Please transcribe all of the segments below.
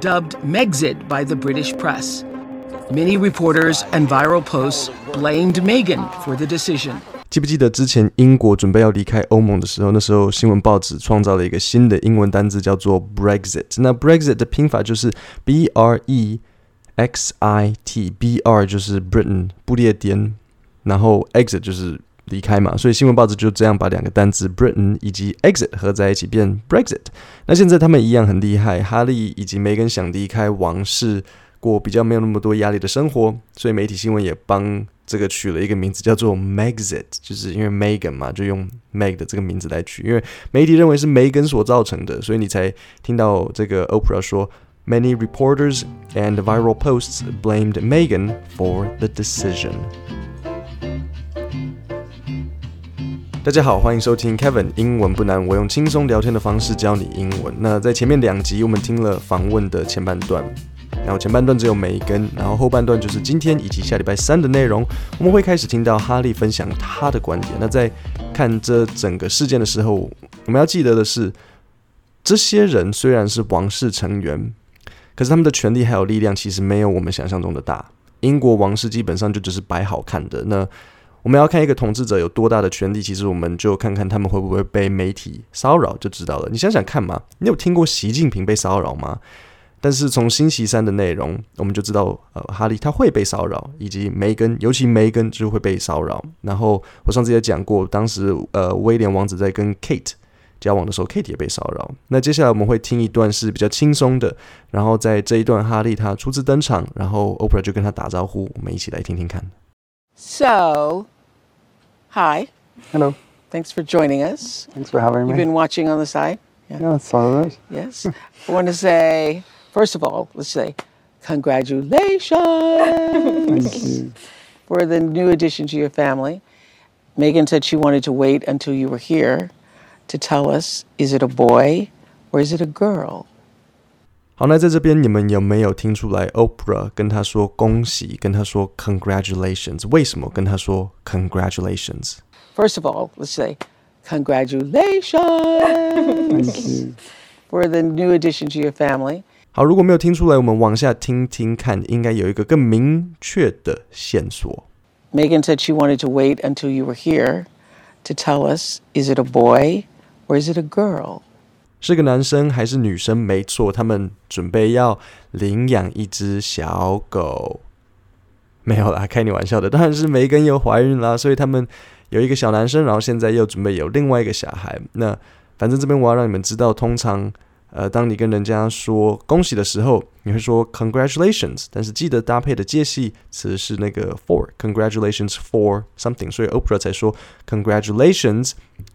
dubbed Megxit by the British press. Many reporters and viral posts blamed Meghan for the decision. 记不记得之前英国准备要离开欧盟的时候，那时候新闻报纸创造了一个新的英文单字，叫做 Brexit。那 Brexit 的拼法就是 B R E X I T，B R 就是 Britain 不列颠，然后 exit 就是 离开嘛，所以新闻报纸就这样把两个单词 Britain 以及 exit 合在一起变 Brexit。那现在他们一样很厉害，哈利以及梅根想离开王室。过比较没有那么多压力的生活，所以媒体新闻也帮这个取了一个名字，叫做 Megxit，就是因为 Megan 嘛，就用 Meg 的这个名字来取。因为媒体认为是梅根所造成的，所以你才听到这个 Oprah 说，Many reporters and viral posts blamed Megan for the decision。大家好，欢迎收听 Kevin 英文不难，我用轻松聊天的方式教你英文。那在前面两集，我们听了访问的前半段。然后前半段只有梅根，然后后半段就是今天以及下礼拜三的内容。我们会开始听到哈利分享他的观点。那在看这整个事件的时候，我们要记得的是，这些人虽然是王室成员，可是他们的权力还有力量其实没有我们想象中的大。英国王室基本上就只是摆好看的。那我们要看一个统治者有多大的权力，其实我们就看看他们会不会被媒体骚扰就知道了。你想想看嘛，你有听过习近平被骚扰吗？但是从星期三的内容，我们就知道，呃，哈利他会被骚扰，以及梅根，尤其梅根就会被骚扰。然后我上次也讲过，当时呃威廉王子在跟 Kate 交往的时候，Kate 也被骚扰。那接下来我们会听一段是比较轻松的，然后在这一段哈利他初次登场，然后 Oprah 就跟他打招呼，我们一起来听听看。So, hi. Hello. Thanks for joining us. Thanks for having me. You've been watching on the side? Yeah, yeah it's all right. Yes. I want to say. First of all, let's say congratulations Thank you. for the new addition to your family. Megan said she wanted to wait until you were here to tell us is it a boy or is it a girl? 好，那在这边你们有没有听出来？Oprah 跟他说恭喜，跟他说 congratulations，为什么跟他说 congratulations？First of all, let's say congratulations Thank you. for the new addition to your family. 好，如果没有听出来，我们往下听听看，应该有一个更明确的线索。Meghan said she wanted to wait until you were here to tell us, is it a boy or is it a girl? 是个男生还是女生？没错，他们准备要领养一只小狗。没有啦，开你玩笑的。当然是梅根又怀孕啦，所以他们有一个小男生，然后现在又准备有另外一个小孩。那反正这边我要让你们知道，通常。呃，当你跟人家说恭喜的时候，你会说 congratulations，但是记得搭配的介系词是那个 for，congratulations for something，所以 Oprah 才说 congratulations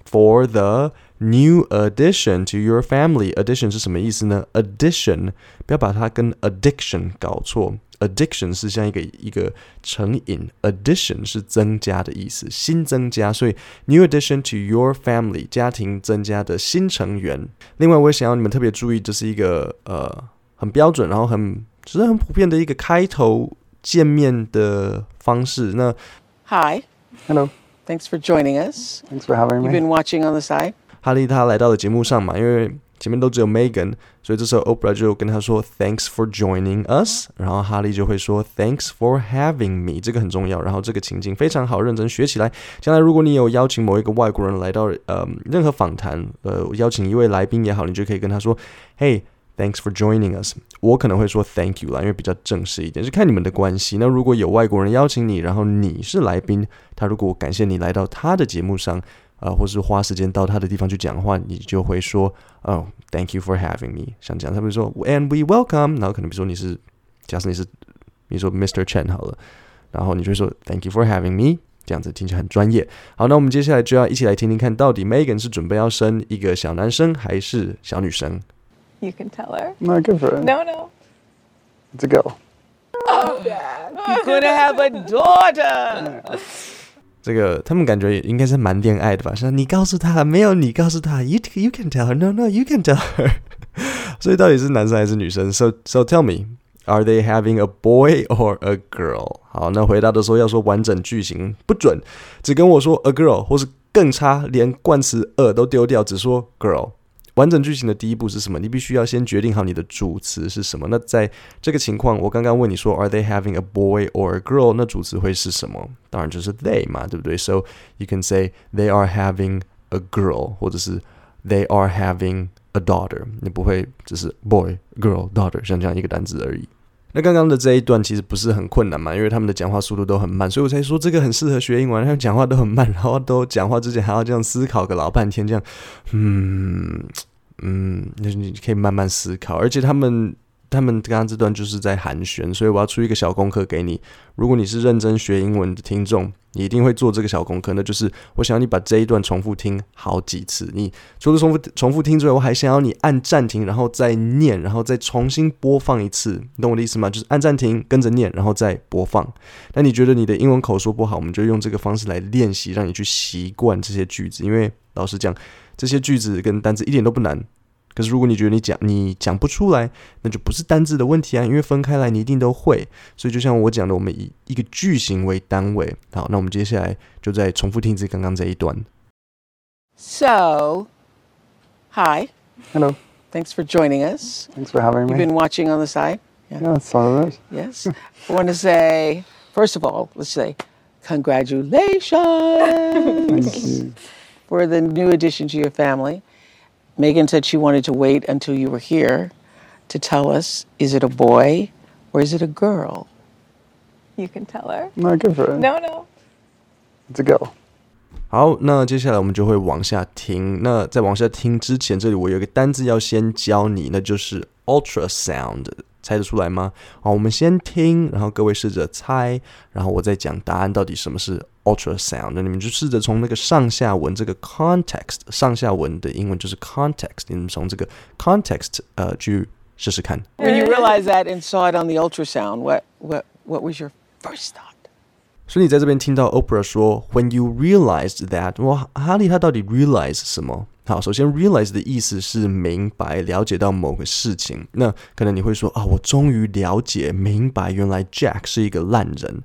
for the new addition to your family。addition 是什么意思呢？addition 不要把它跟 addiction 搞错。Addiction 是像一个一个成瘾，addition 是增加的意思，新增加，所以 new addition to your family 家庭增加的新成员。另外，我也想要你们特别注意，这是一个呃很标准，然后很其实很普遍的一个开头见面的方式。那 Hi，Hello，Thanks for joining us，Thanks for having me。You've been watching on the side。 哈利他来到了节目上嘛，因为。前面都只有 Megan，所以这时候 Oprah 就跟他说 Thanks for joining us，然后哈利就会说 Thanks for having me，这个很重要。然后这个情境非常好，认真学起来。将来如果你有邀请某一个外国人来到呃任何访谈，呃邀请一位来宾也好，你就可以跟他说 Hey，Thanks for joining us。我可能会说 Thank you 啦，因为比较正式一点，是看你们的关系。那如果有外国人邀请你，然后你是来宾，他如果感谢你来到他的节目上。呃，或是花时间到他的地方去讲话，你就会说，哦，Thank you for having me。像这样，他们说，And we welcome。然后可能比如说你是，假设你是，你说 Mr. Chen 好了，然后你就会说，Thank you for having me。这样子听起来很专业。好，那我们接下来就要一起来听听看，到底 Meghan 是准备要生一个小男生还是小女生？You can tell her. No, good for it. No, no. It's a girl. Oh, Dad. You're gonna have a daughter. 这个他们感觉应该是蛮恋爱的吧？说你告诉他，没有你告诉他，you you can tell her，no no you can tell her。所以到底是男生还是女生？So so tell me，are they having a boy or a girl？好，那回答的时候要说完整句型，不准只跟我说 a girl，或是更差，连冠词 a 都丢掉，只说 girl。完整句型的第一步是什么？你必须要先决定好你的主词是什么。那在这个情况，我刚刚问你说，Are they having a boy or a girl？那主词会是什么？当然就是 they 嘛，对不对？So you can say they are having a girl，或者是 they are having a daughter。你不会只是 boy、girl、daughter 像这样一个单词而已。那刚刚的这一段其实不是很困难嘛，因为他们的讲话速度都很慢，所以我才说这个很适合学英文。他们讲话都很慢，然后都讲话之前还要这样思考个老半天，这样，嗯嗯，那你可以慢慢思考，而且他们。他们刚刚这段就是在寒暄，所以我要出一个小功课给你。如果你是认真学英文的听众，你一定会做这个小功课，那就是我想要你把这一段重复听好几次。你除了重复重复听之外，我还想要你按暂停，然后再念，然后再重新播放一次。你懂我的意思吗？就是按暂停，跟着念，然后再播放。那你觉得你的英文口说不好，我们就用这个方式来练习，让你去习惯这些句子。因为老实讲，这些句子跟单词一点都不难。可是，如果你觉得你讲你讲不出来，那就不是单字的问题啊，因为分开来你一定都会。所以，就像我讲的，我们以一个句型为单位。好，那我们接下来就再重复听一次刚刚这一段。So, hi. Hello. Thanks for joining us. Thanks for having me. You've been watching on the side? Yeah, that's all of it. Yes. I want to say, first of all, let's say, congratulations Thank you. for the new addition to your family. Megan said she wanted to wait until you were here to tell us is it a boy or is it a girl? You can tell her. No, good for it. No, no. It's a girl. 好，那接下来我们就会往下听。那在往下听之前，这里我有一个单字要先教你，那就是 ultrasound。猜得出来吗？好，我们先听，然后各位试着猜，然后我再讲答案到底什么是 ultrasound。那你们就试着从那个上下文这个 context，上下文的英文就是 context，你们从这个 context 呃去试试看。When you realized that and saw it on the ultrasound, what what what was your first thought? 所以你在这边听到 Oprah 说 When you realized that，哇，哈利他到底 realize 什么？好，首先 realize 的意思是明白、了解到某个事情。那可能你会说啊，我终于了解、明白，原来 Jack 是一个烂人。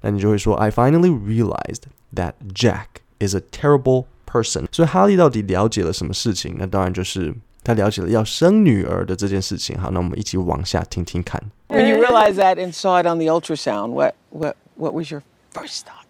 那你就会说，I finally realized that Jack is a terrible person。所以哈利到底了解了什么事情？那当然就是他了解了要生女儿的这件事情。好，那我们一起往下听听看。When you realized that and saw it on the ultrasound, what what what was your first thought?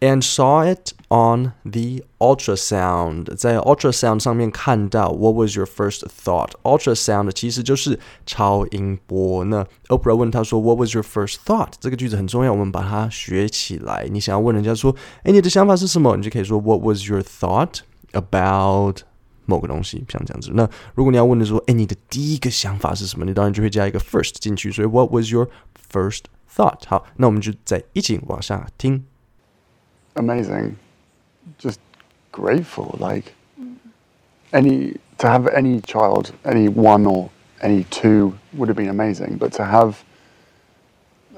And saw it on the ultrasound，在 ultrasound 上面看到。What was your first thought? Ultrasound 其实就是超音波。那 Oprah 问他说，What was your first thought？这个句子很重要，我们把它学起来。你想要问人家说，哎，你的想法是什么？你就可以说，What was your thought about 某个东西？像这样子。那如果你要问的说，哎，你的第一个想法是什么？你当然就会加一个 first 进去。所以 What was your first thought？好，那我们就再一起往下听。 Amazing. Just grateful. Like any to have any child, any one or any two would have been amazing. But to have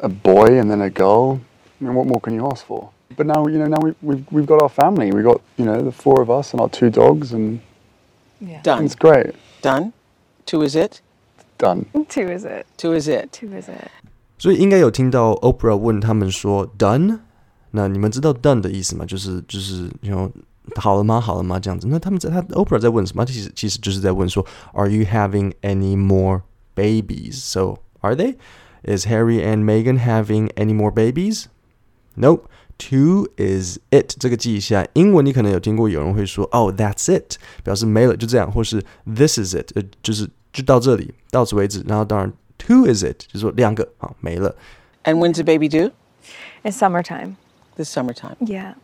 a boy and then a girl, I mean, what more can you ask for? But now, you know, now we, we've, we've got our family. We've got, you know, the four of us and our two dogs, and Yeah. Done. it's great. Done. Two is it? Done. Two is it? Two is it? Two is it? 所以应该有听到 Oprah 问他们说 “done”。 那你们知道 “done” 的意思吗？就是就是，你说好了吗？好了吗？这样子。那他们在他 Oprah 在问什么？其实其实就是在问说，Are you having any more babies? So are they? Is Harry and Meghan having any more babies? Nope. Two is it. 这个记一下。英文你可能有听过有人会说，Oh, that's it，表示没了，就这样，或是 This is it，呃，就是就到这里，到此为止。然后当然，Two is it，就是说两个，好，没了。 And when's the baby due? It's summertime. This summertime. Yeah.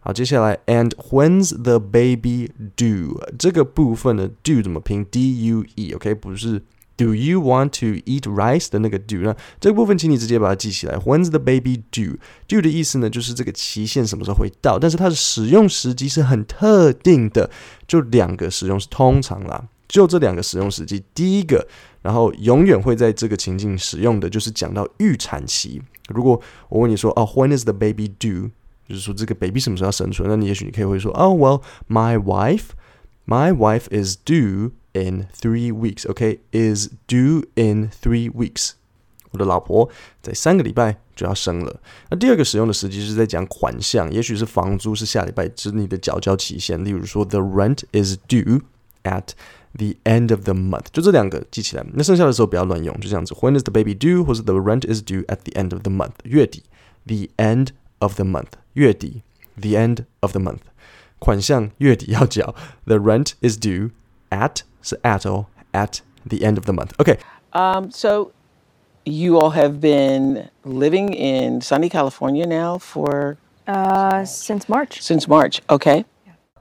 好，接下来，and when's the baby due？这个部分的 due 怎么拼？D U E，OK，、okay? 不是 Do you want to eat rice 的那个 due。那这个部分，请你直接把它记起来。When's the baby due？due 的意思呢，就是这个期限什么时候会到，但是它的使用时机是很特定的，就两个使用，通常啦，就这两个使用时机。第一个，然后永远会在这个情境使用的，就是讲到预产期。如果我问你说，哦，When is the baby due？就是说这个 baby 什么时候要生出来？那你也许你可以会说，哦，Well，my wife，my wife is due in three weeks。OK，is due in three weeks。我的老婆在三个礼拜就要生了。那第二个使用的时机是在讲款项，也许是房租是下礼拜，指你的缴交期限。例如说，The rent is due at the end of the month，就这两个记起来。那剩下的时候不要乱用，就这样子。When is the baby due？或者 the rent is due at the end of the month，月底。The end of the month，月底。The end of the month，款项月底要缴。The rent is due at 是 at 哦，at the end of the month。OK。Um, so you all have been living in sunny California now for Uh, since March. since March. Okay.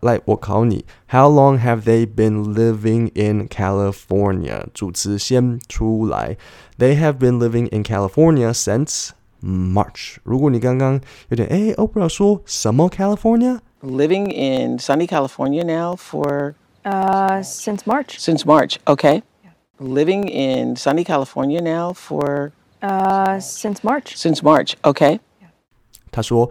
来，我考你，How long have they been living in California？主词先出来，They have been living in California since March。如果你刚刚有点哎，Oprah 说什么 California？ Living in sunny California now for Uh, since March. since March. Okay. Living in sunny California now for Uh, since March. since March. Okay. 他说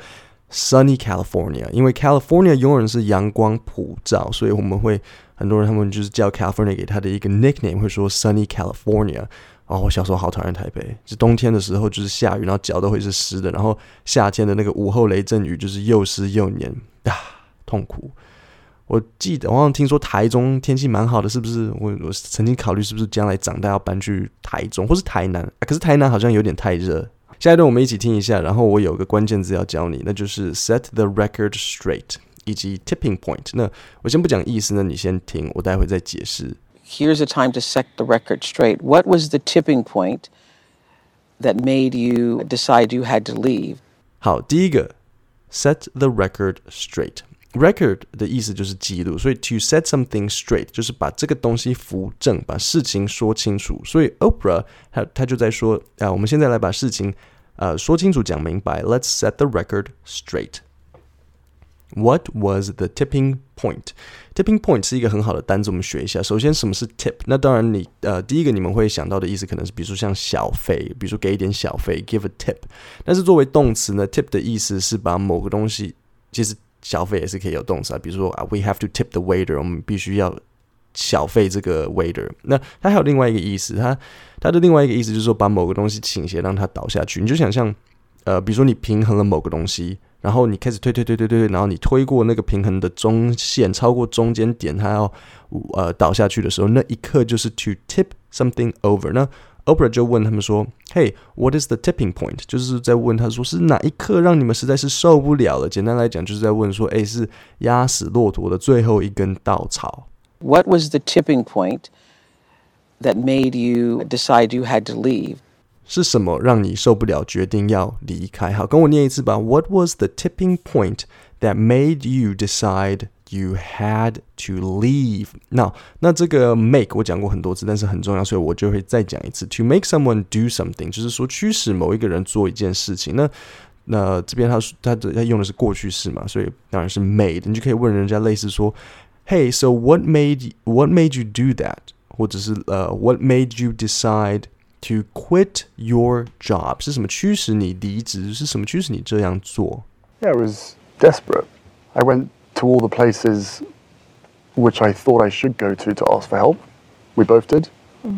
Sunny California，因为 California 永远是阳光普照，所以我们会很多人他们就是叫 California 给他的一个 nickname，会说 Sunny California。哦，我小时候好讨厌台北，就冬天的时候就是下雨，然后脚都会是湿的，然后夏天的那个午后雷阵雨就是又湿又黏啊，痛苦。我记得我好像听说台中天气蛮好的，是不是？我我曾经考虑是不是将来长大要搬去台中或是台南，啊，可是台南好像有点太热。下一段我们一起听一下，然后我有个关键字要教你，那就是 set the record straight 以及 tipping point。那我先不讲意思，那你先听，我待会再解释。 Here's a time to set the record straight. What was the tipping point that made you decide you had to leave? 好，第一个 set the record straight。 Record 的意思就是记录，所以 to set something straight 就是把这个东西扶正，把事情说清楚。所以 Oprah 他他就在说啊，我们现在来把事情呃说清楚讲明白。Let's set the record straight. What was the tipping point? Tipping point 是一个很好的单词，我们学一下。首先，什么是 tip？那当然你，你呃，第一个你们会想到的意思可能是，比如说像小费，比如说给一点小费，give a tip。但是作为动词呢，tip 的意思是把某个东西，其实小费也是可以有动词啊。比如说啊，we have to tip the waiter，我们必须要小费这个 waiter。那它还有另外一个意思，它它的另外一个意思就是说把某个东西倾斜，让它倒下去。你就想象，呃，比如说你平衡了某个东西。然后你开始推推推推推，然后你推过那个平衡的中线，超过中间点，它要呃倒下去的时候，那一刻就是 to tip something over。那 Oprah 就问他们说：“Hey，what is the tipping point？” 就是在问他说是哪一刻让你们实在是受不了了。简单来讲，就是在问说：“哎，是压死骆驼的最后一根稻草。” What was the tipping point that made you decide you had to leave? 是什么让你受不了，决定要离开？好，跟我念一次吧。What was the tipping point that made you decide you had to leave? Now，那这个 make 我讲过很多次，但是很重要，所以我就会再讲一次。To make someone do something，就是说驱使某一个人做一件事情。那那这边他他的他用的是过去式嘛，所以当然是 made。你就可以问人家类似说，Hey，so what made what made you do that？或者是呃、uh,，What made you decide？To quit your job 是什么驱使你离职？是什么驱使你这样做？ Yeah, it was desperate. I went to all the places which I thought I should go to to ask for help. We both did,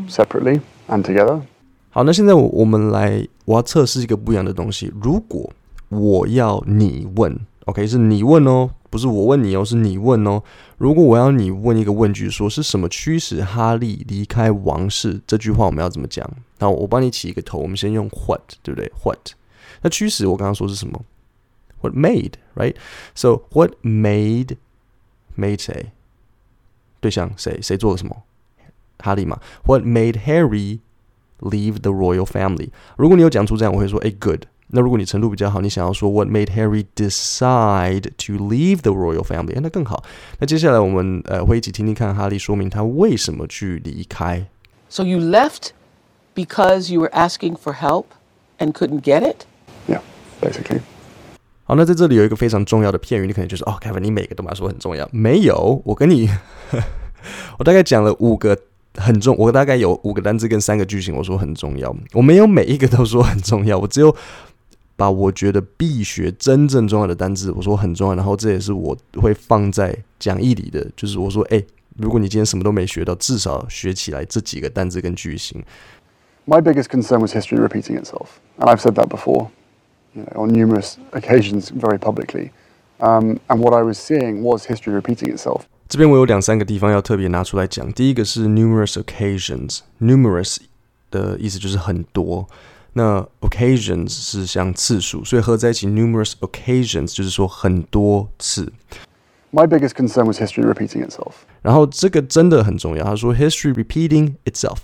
separately and together. 好，那现在我我们来，我要测试一个不一样的东西。如果我要你问，OK，是你问哦，不是我问你哦，是你问哦。如果我要你问一个问句，说是什么驱使哈利离开王室？这句话我们要怎么讲？那我帮你起一个头，我们先用 what，对不对？What？那驱使我刚刚说是什么 ？What made？Right？So what made made 谁？对象谁？谁做了什么？哈利嘛？What made Harry leave the royal family？如果你有讲出这样，我会说，哎，good。那如果你程度比较好，你想要说 What made Harry decide to leave the royal family？那更好。那接下来我们呃会一起听听看哈利说明他为什么去离开。 So you left because you were asking for help and couldn't get it? Yeah, basically. 好，那在这里有一个非常重要的片语，你可能就是哦，Kevin，你每个都把它说很重要。没有，我跟你，我大概讲了五个很重，我大概有五个单字跟三个句型，我说很重要。我没有每一个都说很重要，我只有。把我觉得必学真正重要的单字，我说很重要，然后这也是我会放在讲义里的，就是我说，哎，如果你今天什么都没学到，至少学起来这几个单字跟句型。My biggest concern was history repeating itself, and I've said that before, you know, on numerous occasions, very publicly. Um, and what I was seeing was history repeating itself. 这边我有两三个地方要特别拿出来讲。第一个是 numerous occasions，numerous 的意思就是很多，那 occasions 是像次数，所以合在一起 numerous occasions 就是说很多次。My biggest concern was history repeating itself。然后这个真的很重要，他说 history repeating itself。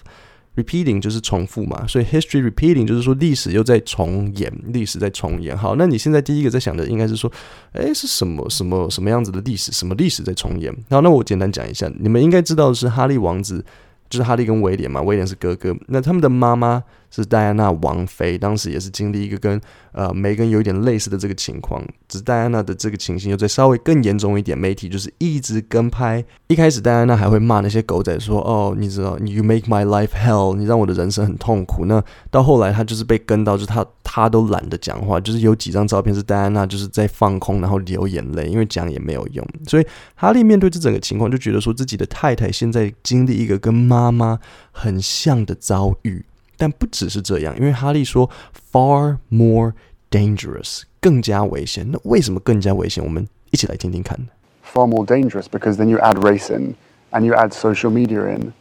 Repeating 就是重复嘛，所以 history repeating 就是说历史又在重演，历史在重演。好，那你现在第一个在想的应该是说，哎，是什么什么什么样子的历史？什么历史在重演？好，那我简单讲一下，你们应该知道的是哈利王子。就是哈利跟威廉嘛，威廉是哥哥，那他们的妈妈是戴安娜王妃，当时也是经历一个跟呃梅根有点类似的这个情况，只是戴安娜的这个情形又再稍微更严重一点，媒体就是一直跟拍，一开始戴安娜还会骂那些狗仔说，哦，你知道，you make my life hell，你让我的人生很痛苦。那到后来她就是被跟到，就是她他都懒得讲话，就是有几张照片是戴安娜就是在放空，然后流眼泪，因为讲也没有用。所以哈利面对这整个情况，就觉得说自己的太太现在经历一个跟妈妈很像的遭遇，但不只是这样，因为哈利说 far more dangerous 更加危险。那为什么更加危险？我们一起来听听看。Far more dangerous because then you add race in and you add social media in.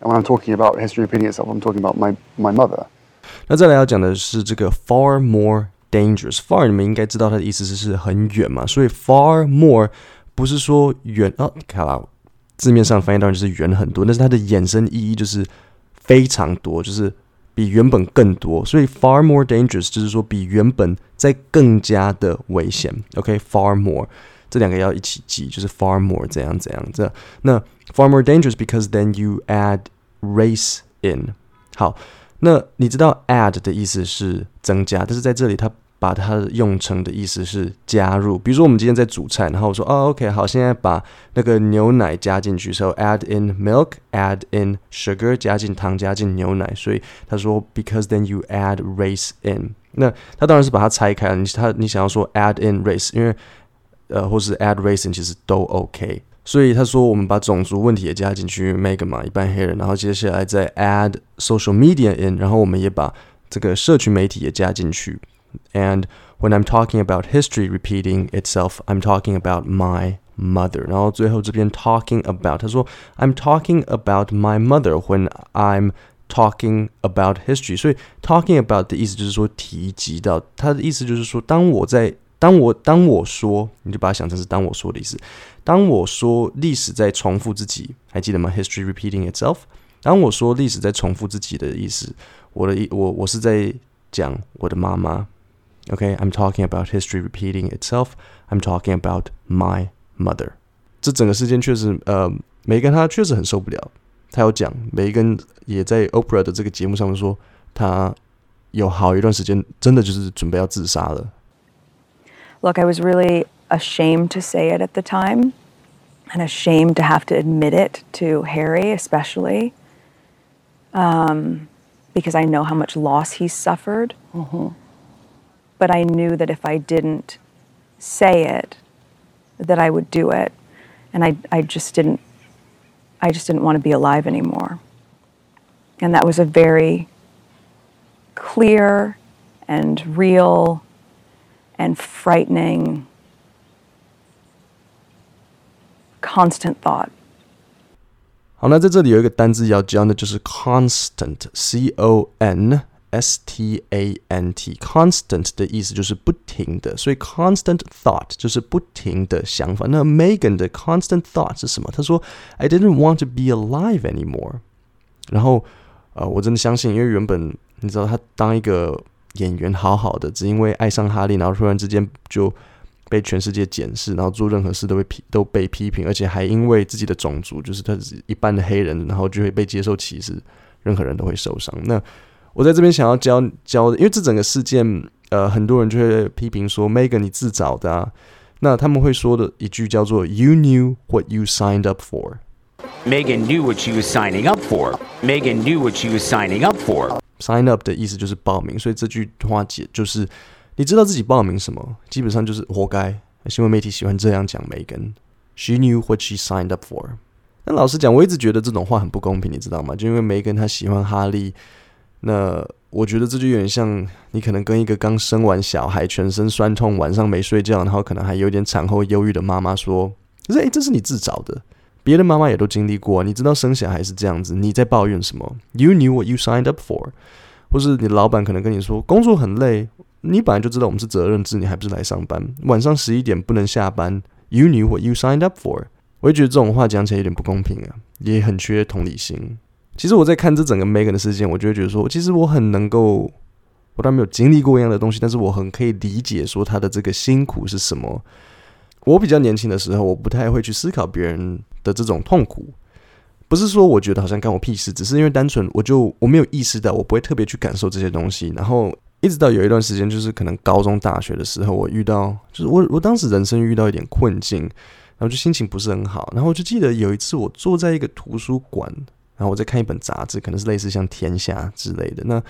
And when I'm talking about history repeating itself, I'm talking about my my mother. 那再来要讲的是这个 far more dangerous。far 你们应该知道它的意思是是很远嘛，所以 far more 不是说远哦，看了。字面上翻译当然就是远很多，但是它的衍生意义就是非常多，就是比原本更多，所以 far more dangerous 就是说比原本再更加的危险。OK，far more 这两个要一起记，就是 far more 怎样怎样这那 far more dangerous because then you add race in。好，那你知道 add 的意思是增加，但是在这里它。把它用成的意思是加入，比如说我们今天在煮菜，然后我说哦，OK，好，现在把那个牛奶加进去，so add in milk，add in sugar，加进糖，加进牛奶，所以他说 because then you add race in，那他当然是把它拆开了，你他你想要说 add in race，因为呃或是 add race in 其实都 OK，所以他说我们把种族问题也加进去，Meghan 嘛，一半黑人，然后接下来再 add social media in，然后我们也把这个社群媒体也加进去。And when I'm talking about history repeating itself, I'm talking about my mother. 然后最后这边 talking about，他说 I'm talking about my mother when I'm talking about history。所以 talking about 的意思就是说提及到，他的意思就是说，当我在当我当我说，你就把它想成是当我说的意思。 当我说历史在重复自己，还记得吗？History repeating itself。当我说历史在重复自己的意思，我的意我我是在讲我的妈妈。Okay, I'm talking about history repeating itself. I'm talking about my mother. 这整个事件确实，呃，梅根他确实很受不了。他有讲，梅根也在 Oprah 的这个节目上面说，他有好一段时间真的就是准备要自杀了。Look, I was really ashamed to say it at the time, and ashamed to have to admit it to Harry, especially, um, because I know how much loss he's suffered. Mm-hmm. But I knew that if I didn't say it, that I would do it. And I, I just didn't, I just didn't want to be alive anymore. And that was a very clear and real and frightening constant thought. 好，那在这里有一个单字要教，那就是 constant，c o n。S T A N T，constant 的意思就是不停的，所以 constant thought 就是不停的想法。那 Meghan 的 constant thought 是什么？他说：“I didn't want to be alive anymore。”然后，呃，我真的相信，因为原本你知道他当一个演员好好的，只因为爱上哈利，然后突然之间就 被全世界检视，然后做任何事都被批都被批评，而且还因为自己的种族，就是他是一般的黑人，然后就会被接受歧视，任何人都会受伤。那我在这边想要教教，因为这整个事件，呃，很多人就会批评说，Meghan 你自找的啊。那他们会说的一句叫做 “You knew what you signed up for”。Meghan knew what she was signing up for. Meghan knew what she was signing up for. Sign up 的意思就是报名，所以这句话解就是你知道自己报名什么，基本上就是活该。新闻媒体喜欢这样讲，Megan，she knew what she signed up for。那老实讲，我一直觉得这种话很不公平，你知道吗？就因为 Meghan 她喜欢哈利。那我觉得这就有点像你可能跟一个刚生完小孩、全身酸痛、晚上没睡觉，然后可能还有点产后忧郁的妈妈说：“可是，诶，这是你自找的。”别的妈妈也都经历过，你知道生小孩是这样子，你在抱怨什么？You knew what you signed up for，或是你老板可能跟你说工作很累，你本来就知道我们是责任制，你还不是来上班？晚上十一点不能下班，You knew what you signed up for。我也觉得这种话讲起来有点不公平啊，也很缺同理心。其实我在看这整个 Megan 的事件，我就会觉得说，其实我很能够，我当然没有经历过一样的东西，但是我很可以理解说他的这个辛苦是什么。我比较年轻的时候，我不太会去思考别人的这种痛苦，不是说我觉得好像干我屁事，只是因为单纯我就我没有意识到，我不会特别去感受这些东西。然后一直到有一段时间，就是可能高中、大学的时候，我遇到，就是我我当时人生遇到一点困境，然后就心情不是很好。然后我就记得有一次，我坐在一个图书馆，然后我在看一本杂志，可能是类似像《天下》之类的。那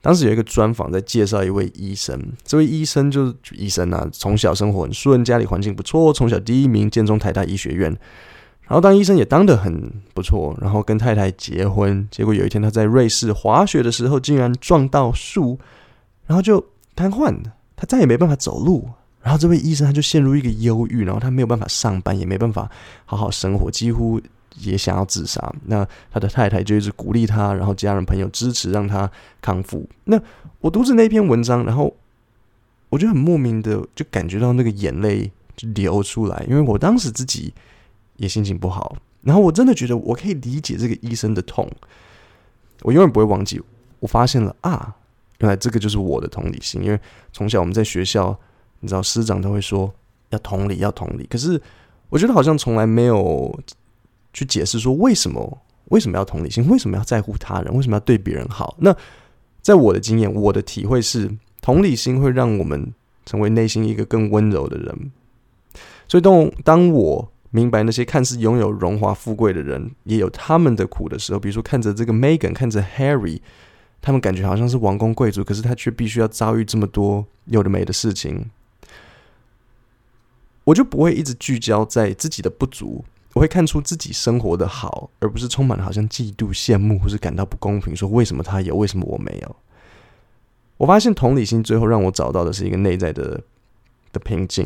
当时有一个专访在介绍一位医生，这位医生就是医生啊，从小生活很顺，家里环境不错，从小第一名，建中台大医学院，然后当医生也当得很不错，然后跟太太结婚，结果有一天他在瑞士滑雪的时候竟然撞到树，然后就瘫痪，他再也没办法走路，然后这位医生他就陷入一个忧郁，然后他没有办法上班，也没办法好好生活，几乎。也想要自杀，那他的太太就一直鼓励他，然后家人朋友支持，让他康复。那我读着那篇文章，然后我就很莫名的就感觉到那个眼泪就流出来，因为我当时自己也心情不好，然后我真的觉得我可以理解这个医生的痛，我永远不会忘记。我发现了啊，原来这个就是我的同理心，因为从小我们在学校，你知道师长都会说要同理，要同理，可是我觉得好像从来没有。去解释说为什么为什么要同理心，为什么要在乎他人，为什么要对别人好？那在我的经验，我的体会是，同理心会让我们成为内心一个更温柔的人。所以当当我明白那些看似拥有荣华富贵的人也有他们的苦的时候，比如说看着这个 Megan，看着 Harry，他们感觉好像是王公贵族，可是他却必须要遭遇这么多有的没的事情，我就不会一直聚焦在自己的不足。我会看出自己生活的好，而不是充满了好像嫉妒、羡慕，或是感到不公平。说为什么他有，为什么我没有？我发现同理心最后让我找到的是一个内在的的平静，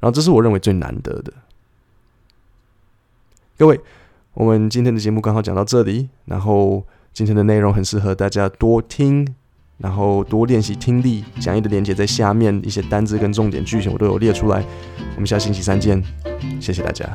然后这是我认为最难得的。各位，我们今天的节目刚好讲到这里，然后今天的内容很适合大家多听，然后多练习听力。讲义的连接在下面，一些单字跟重点句型我都有列出来。我们下星期三见，谢谢大家。